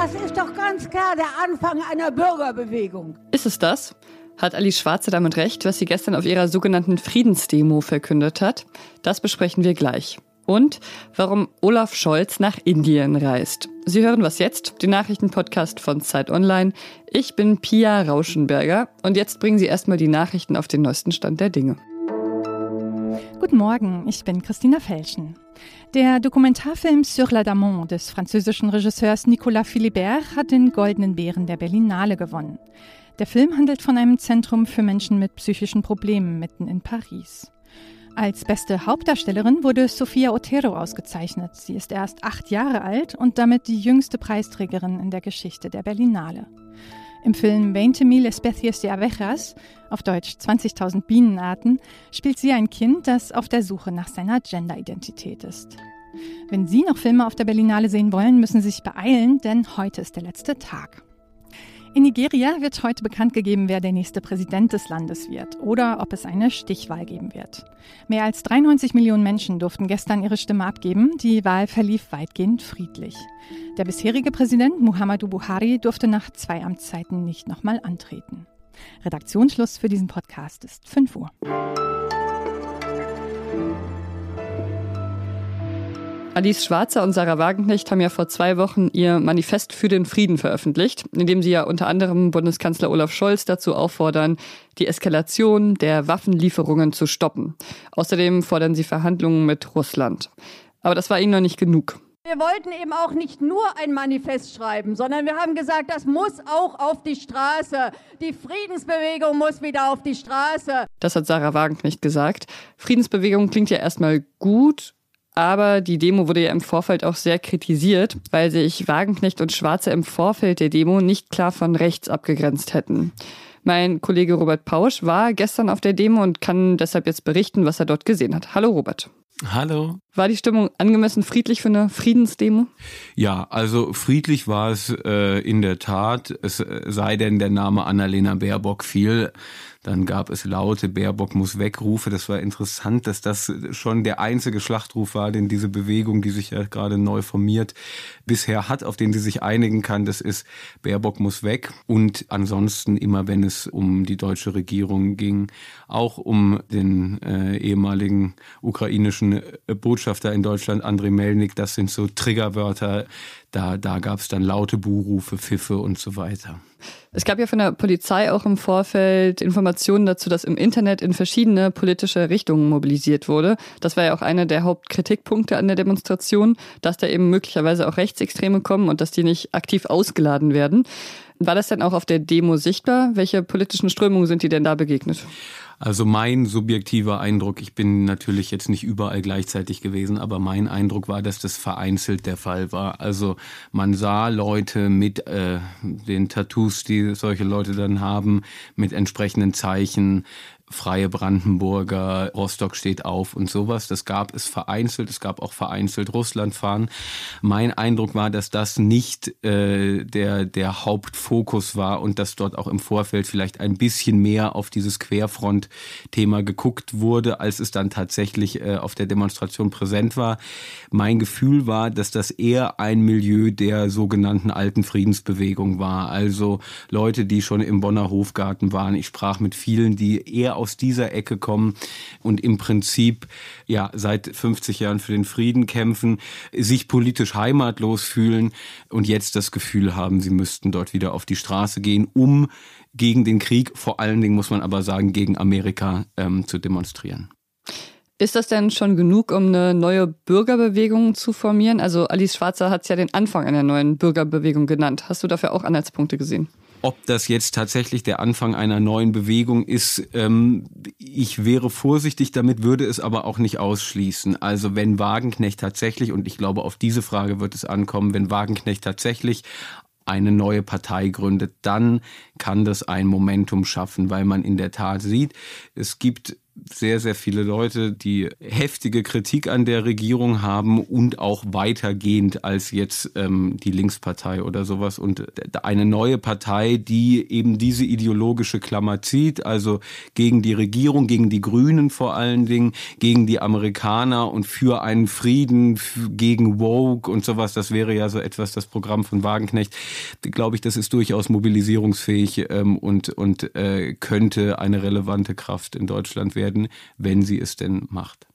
Das ist doch ganz klar der Anfang einer Bürgerbewegung. Ist es das? Hat Alice Schwarze damit recht, was sie gestern auf ihrer sogenannten Friedensdemo verkündet hat? Das besprechen wir gleich. Und warum Olaf Scholz nach Indien reist. Sie hören was jetzt, den Nachrichtenpodcast von Zeit Online. Ich bin Pia Rauschenberger und jetzt bringen Sie erstmal die Nachrichten auf den neuesten Stand der Dinge. Guten Morgen, ich bin Christina Felschen. Der Dokumentarfilm Sur la Damon des französischen Regisseurs Nicolas Philibert hat den Goldenen Bären der Berlinale gewonnen. Der Film handelt von einem Zentrum für Menschen mit psychischen Problemen mitten in Paris. Als beste Hauptdarstellerin wurde Sofia Otero ausgezeichnet. Sie ist erst acht Jahre alt und damit die jüngste Preisträgerin in der Geschichte der Berlinale. Im Film 20.000 especies de abejas, auf Deutsch 20.000 Bienenarten, spielt sie ein Kind, das auf der Suche nach seiner Genderidentität ist. Wenn Sie noch Filme auf der Berlinale sehen wollen, müssen Sie sich beeilen, denn heute ist der letzte Tag. In Nigeria wird heute bekannt gegeben, wer der nächste Präsident des Landes wird oder ob es eine Stichwahl geben wird. Mehr als 93 Millionen Menschen durften gestern ihre Stimme abgeben. Die Wahl verlief weitgehend friedlich. Der bisherige Präsident Muhammadu Buhari durfte nach zwei Amtszeiten nicht nochmal antreten. Redaktionsschluss für diesen Podcast ist 5 Uhr. Alice Schwarzer und Sarah Wagenknecht haben ja vor zwei Wochen ihr Manifest für den Frieden veröffentlicht, in dem sie ja unter anderem Bundeskanzler Olaf Scholz dazu auffordern, die Eskalation der Waffenlieferungen zu stoppen. Außerdem fordern sie Verhandlungen mit Russland. Aber das war ihnen noch nicht genug. Wir wollten eben auch nicht nur ein Manifest schreiben, sondern wir haben gesagt, das muss auch auf die Straße. Die Friedensbewegung muss wieder auf die Straße. Das hat Sarah Wagenknecht gesagt. Friedensbewegung klingt ja erstmal gut, aber die Demo wurde ja im Vorfeld auch sehr kritisiert, weil sich Wagenknecht und Schwarze im Vorfeld der Demo nicht klar von rechts abgegrenzt hätten. Mein Kollege Robert Pausch war gestern auf der Demo und kann deshalb jetzt berichten, was er dort gesehen hat. Hallo Robert. Hallo. War die Stimmung angemessen friedlich für eine Friedensdemo? Ja, also friedlich war es äh, in der Tat, es sei denn der Name Annalena Baerbock fiel. Dann gab es laute Baerbock muss wegrufe. Das war interessant, dass das schon der einzige Schlachtruf war, den diese Bewegung, die sich ja gerade neu formiert, bisher hat, auf den sie sich einigen kann. Das ist Baerbock muss weg. Und ansonsten immer, wenn es um die deutsche Regierung ging, auch um den äh, ehemaligen ukrainischen äh, Botschafter in Deutschland, Andrei Melnik, das sind so Triggerwörter. Da, da gab es dann laute Buhrufe, Pfiffe und so weiter. Es gab ja von der Polizei auch im Vorfeld Informationen dazu, dass im Internet in verschiedene politische Richtungen mobilisiert wurde. Das war ja auch einer der Hauptkritikpunkte an der Demonstration, dass da eben möglicherweise auch Rechtsextreme kommen und dass die nicht aktiv ausgeladen werden. War das denn auch auf der Demo sichtbar? Welche politischen Strömungen sind die denn da begegnet? Also mein subjektiver Eindruck, ich bin natürlich jetzt nicht überall gleichzeitig gewesen, aber mein Eindruck war, dass das vereinzelt der Fall war. Also man sah Leute mit äh, den Tattoos, die solche Leute dann haben, mit entsprechenden Zeichen, Freie Brandenburger, Rostock steht auf und sowas. Das gab es vereinzelt. Es gab auch vereinzelt Russlandfahren. Mein Eindruck war, dass das nicht äh, der, der Hauptfokus war und dass dort auch im Vorfeld vielleicht ein bisschen mehr auf dieses Querfront-Thema geguckt wurde, als es dann tatsächlich äh, auf der Demonstration präsent war. Mein Gefühl war, dass das eher ein Milieu der sogenannten alten Friedensbewegung war. Also Leute, die schon im Bonner Hofgarten waren. Ich sprach mit vielen, die eher aus dieser Ecke kommen und im Prinzip ja seit 50 Jahren für den Frieden kämpfen, sich politisch heimatlos fühlen und jetzt das Gefühl haben, sie müssten dort wieder auf die Straße gehen, um gegen den Krieg, vor allen Dingen muss man aber sagen, gegen Amerika ähm, zu demonstrieren. Ist das denn schon genug, um eine neue Bürgerbewegung zu formieren? Also Alice Schwarzer hat es ja den Anfang einer neuen Bürgerbewegung genannt. Hast du dafür auch Anhaltspunkte gesehen? Ob das jetzt tatsächlich der Anfang einer neuen Bewegung ist, ähm, ich wäre vorsichtig damit, würde es aber auch nicht ausschließen. Also wenn Wagenknecht tatsächlich, und ich glaube, auf diese Frage wird es ankommen, wenn Wagenknecht tatsächlich eine neue Partei gründet, dann kann das ein Momentum schaffen, weil man in der Tat sieht, es gibt sehr, sehr viele Leute, die heftige Kritik an der Regierung haben und auch weitergehend als jetzt ähm, die Linkspartei oder sowas. Und eine neue Partei, die eben diese ideologische Klammer zieht, also gegen die Regierung, gegen die Grünen vor allen Dingen, gegen die Amerikaner und für einen Frieden, gegen Woke und sowas. Das wäre ja so etwas das Programm von Wagenknecht. Glaube ich, das ist durchaus mobilisierungsfähig ähm, und, und äh, könnte eine relevante Kraft in Deutschland werden, wenn sie es denn macht.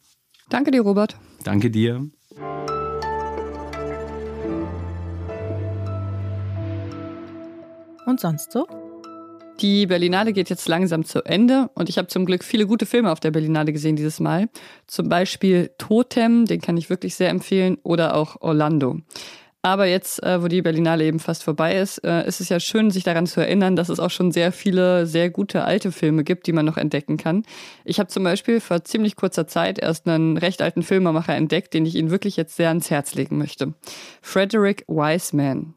Danke dir, Robert. Danke dir. Und sonst so? Die Berlinale geht jetzt langsam zu Ende und ich habe zum Glück viele gute Filme auf der Berlinale gesehen dieses Mal. Zum Beispiel Totem, den kann ich wirklich sehr empfehlen, oder auch Orlando. Aber jetzt, äh, wo die Berlinale eben fast vorbei ist, äh, ist es ja schön, sich daran zu erinnern, dass es auch schon sehr viele sehr gute alte Filme gibt, die man noch entdecken kann. Ich habe zum Beispiel vor ziemlich kurzer Zeit erst einen recht alten Filmemacher entdeckt, den ich Ihnen wirklich jetzt sehr ans Herz legen möchte. Frederick Wiseman.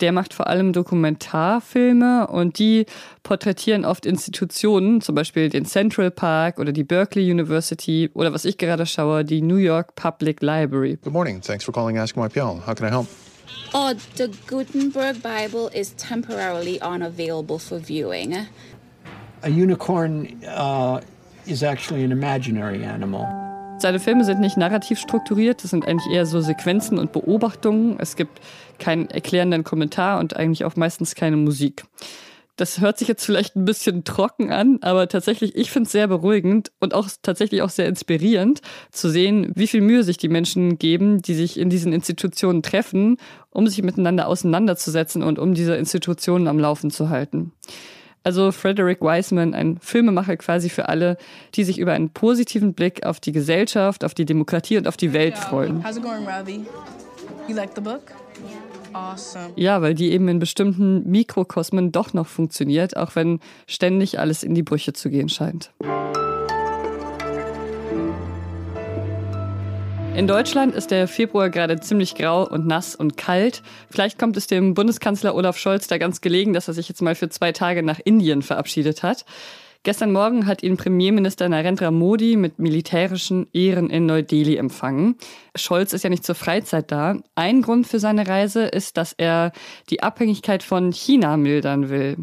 Der macht vor allem Dokumentarfilme und die porträtieren oft Institutionen, zum Beispiel den Central Park oder die Berkeley University oder was ich gerade schaue, die New York Public Library. Good morning. Thanks for calling Ask My PL. How can I help? Oh, the Gutenberg Bible is temporarily unavailable for viewing. A unicorn uh, is actually an imaginary animal. Seine Filme sind nicht narrativ strukturiert, das sind eigentlich eher so Sequenzen und Beobachtungen. Es gibt keinen erklärenden Kommentar und eigentlich auch meistens keine Musik. Das hört sich jetzt vielleicht ein bisschen trocken an, aber tatsächlich, ich finde es sehr beruhigend und auch tatsächlich auch sehr inspirierend zu sehen, wie viel Mühe sich die Menschen geben, die sich in diesen Institutionen treffen, um sich miteinander auseinanderzusetzen und um diese Institutionen am Laufen zu halten. Also Frederick Wiseman, ein Filmemacher quasi für alle, die sich über einen positiven Blick auf die Gesellschaft, auf die Demokratie und auf die Welt freuen. How's it going, Ravi? You like the book? Awesome. Ja, weil die eben in bestimmten Mikrokosmen doch noch funktioniert, auch wenn ständig alles in die Brüche zu gehen scheint. In Deutschland ist der Februar gerade ziemlich grau und nass und kalt. Vielleicht kommt es dem Bundeskanzler Olaf Scholz da ganz gelegen, dass er sich jetzt mal für zwei Tage nach Indien verabschiedet hat. Gestern Morgen hat ihn Premierminister Narendra Modi mit militärischen Ehren in Neu-Delhi empfangen. Scholz ist ja nicht zur Freizeit da. Ein Grund für seine Reise ist, dass er die Abhängigkeit von China mildern will.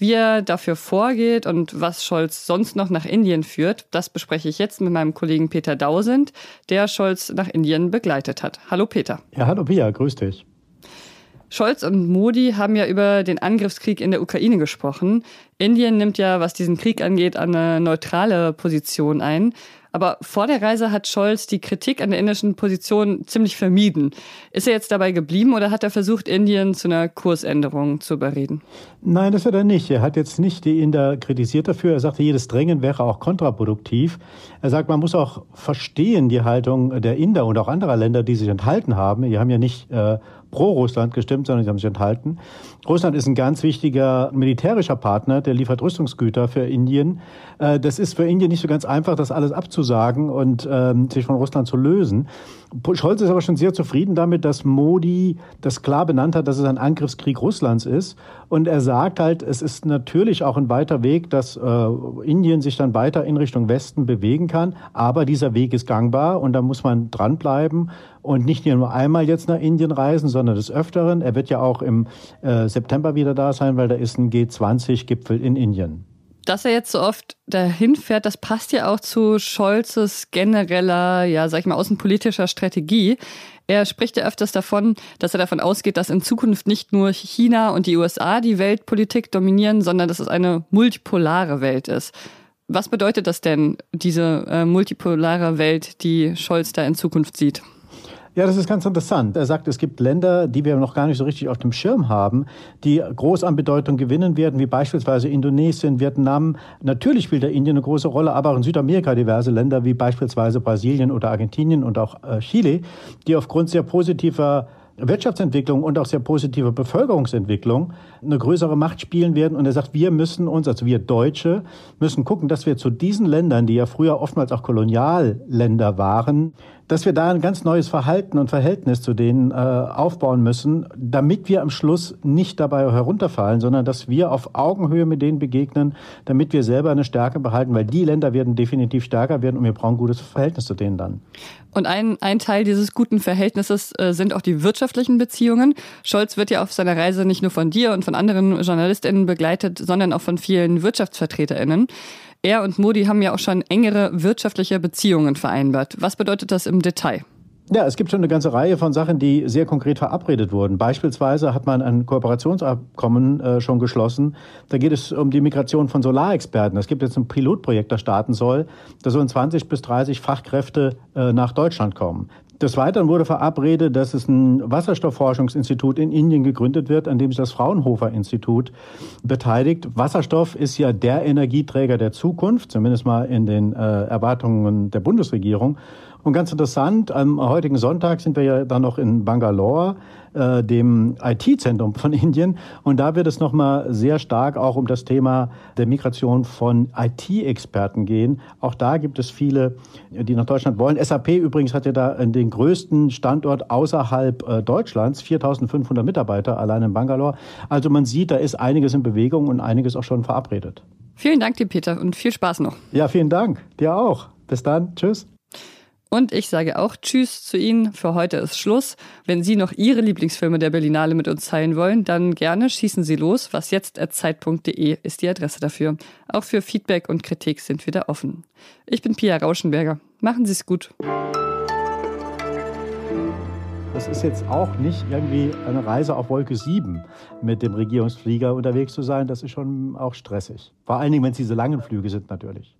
Wie er dafür vorgeht und was Scholz sonst noch nach Indien führt, das bespreche ich jetzt mit meinem Kollegen Peter Dausend, der Scholz nach Indien begleitet hat. Hallo Peter. Ja, hallo Pia, grüß dich. Scholz und Modi haben ja über den Angriffskrieg in der Ukraine gesprochen. Indien nimmt ja, was diesen Krieg angeht, eine neutrale Position ein. Aber vor der Reise hat Scholz die Kritik an der indischen Position ziemlich vermieden. Ist er jetzt dabei geblieben oder hat er versucht, Indien zu einer Kursänderung zu überreden? Nein, das hat er nicht. Er hat jetzt nicht die Inder kritisiert dafür. Er sagte, jedes Drängen wäre auch kontraproduktiv. Er sagt, man muss auch verstehen die Haltung der Inder und auch anderer Länder, die sich enthalten haben. Die haben ja nicht äh, pro Russland gestimmt, sondern sie haben sich enthalten. Russland ist ein ganz wichtiger militärischer Partner, der liefert Rüstungsgüter für Indien. Äh, das ist für Indien nicht so ganz einfach, das alles abzusagen und ähm, sich von Russland zu lösen. Scholz ist aber schon sehr zufrieden damit, dass Modi das klar benannt hat, dass es ein Angriffskrieg Russlands ist. Und er sagt halt, es ist natürlich auch ein weiter Weg, dass äh, Indien sich dann weiter in Richtung Westen bewegen kann. Aber dieser Weg ist gangbar und da muss man dranbleiben und nicht nur einmal jetzt nach Indien reisen, sondern des Öfteren. Er wird ja auch im äh, September wieder da sein, weil da ist ein G20-Gipfel in Indien. Dass er jetzt so oft dahin fährt, das passt ja auch zu Scholzes genereller, ja, sag ich mal, außenpolitischer Strategie. Er spricht ja öfters davon, dass er davon ausgeht, dass in Zukunft nicht nur China und die USA die Weltpolitik dominieren, sondern dass es eine multipolare Welt ist. Was bedeutet das denn, diese äh, multipolare Welt, die Scholz da in Zukunft sieht? Ja, das ist ganz interessant. Er sagt, es gibt Länder, die wir noch gar nicht so richtig auf dem Schirm haben, die groß an Bedeutung gewinnen werden, wie beispielsweise Indonesien, Vietnam. Natürlich spielt da Indien eine große Rolle, aber auch in Südamerika diverse Länder wie beispielsweise Brasilien oder Argentinien und auch äh, Chile, die aufgrund sehr positiver Wirtschaftsentwicklung und auch sehr positiver Bevölkerungsentwicklung eine größere Macht spielen werden. Und er sagt, wir müssen uns, also wir Deutsche, müssen gucken, dass wir zu diesen Ländern, die ja früher oftmals auch Kolonialländer waren, dass wir da ein ganz neues Verhalten und Verhältnis zu denen äh, aufbauen müssen, damit wir am Schluss nicht dabei herunterfallen, sondern dass wir auf Augenhöhe mit denen begegnen, damit wir selber eine Stärke behalten, weil die Länder werden definitiv stärker werden und wir brauchen ein gutes Verhältnis zu denen dann. Und ein, ein Teil dieses guten Verhältnisses äh, sind auch die wirtschaftlichen Beziehungen. Scholz wird ja auf seiner Reise nicht nur von dir und von anderen JournalistInnen begleitet, sondern auch von vielen WirtschaftsvertreterInnen. Er und Modi haben ja auch schon engere wirtschaftliche Beziehungen vereinbart. Was bedeutet das im Detail? Ja, es gibt schon eine ganze Reihe von Sachen, die sehr konkret verabredet wurden. Beispielsweise hat man ein Kooperationsabkommen äh, schon geschlossen. Da geht es um die Migration von Solarexperten. Es gibt jetzt ein Pilotprojekt, das starten soll. Da sollen 20 bis 30 Fachkräfte äh, nach Deutschland kommen. Des Weiteren wurde verabredet, dass es ein Wasserstoffforschungsinstitut in Indien gegründet wird, an dem sich das Fraunhofer Institut beteiligt. Wasserstoff ist ja der Energieträger der Zukunft, zumindest mal in den äh, Erwartungen der Bundesregierung. Und ganz interessant, am heutigen Sonntag sind wir ja dann noch in Bangalore, äh, dem IT-Zentrum von Indien. Und da wird es nochmal sehr stark auch um das Thema der Migration von IT-Experten gehen. Auch da gibt es viele, die nach Deutschland wollen. SAP übrigens hat ja da den größten Standort außerhalb äh, Deutschlands, 4500 Mitarbeiter allein in Bangalore. Also man sieht, da ist einiges in Bewegung und einiges auch schon verabredet. Vielen Dank dir, Peter, und viel Spaß noch. Ja, vielen Dank. Dir auch. Bis dann. Tschüss. Und ich sage auch Tschüss zu Ihnen. Für heute ist Schluss. Wenn Sie noch Ihre Lieblingsfilme der Berlinale mit uns teilen wollen, dann gerne schießen Sie los. Was jetzt Zeit.de ist die Adresse dafür. Auch für Feedback und Kritik sind wir da offen. Ich bin Pia Rauschenberger. Machen Sie es gut. Das ist jetzt auch nicht irgendwie eine Reise auf Wolke 7 mit dem Regierungsflieger unterwegs zu sein. Das ist schon auch stressig. Vor allen Dingen, wenn es diese langen Flüge sind natürlich.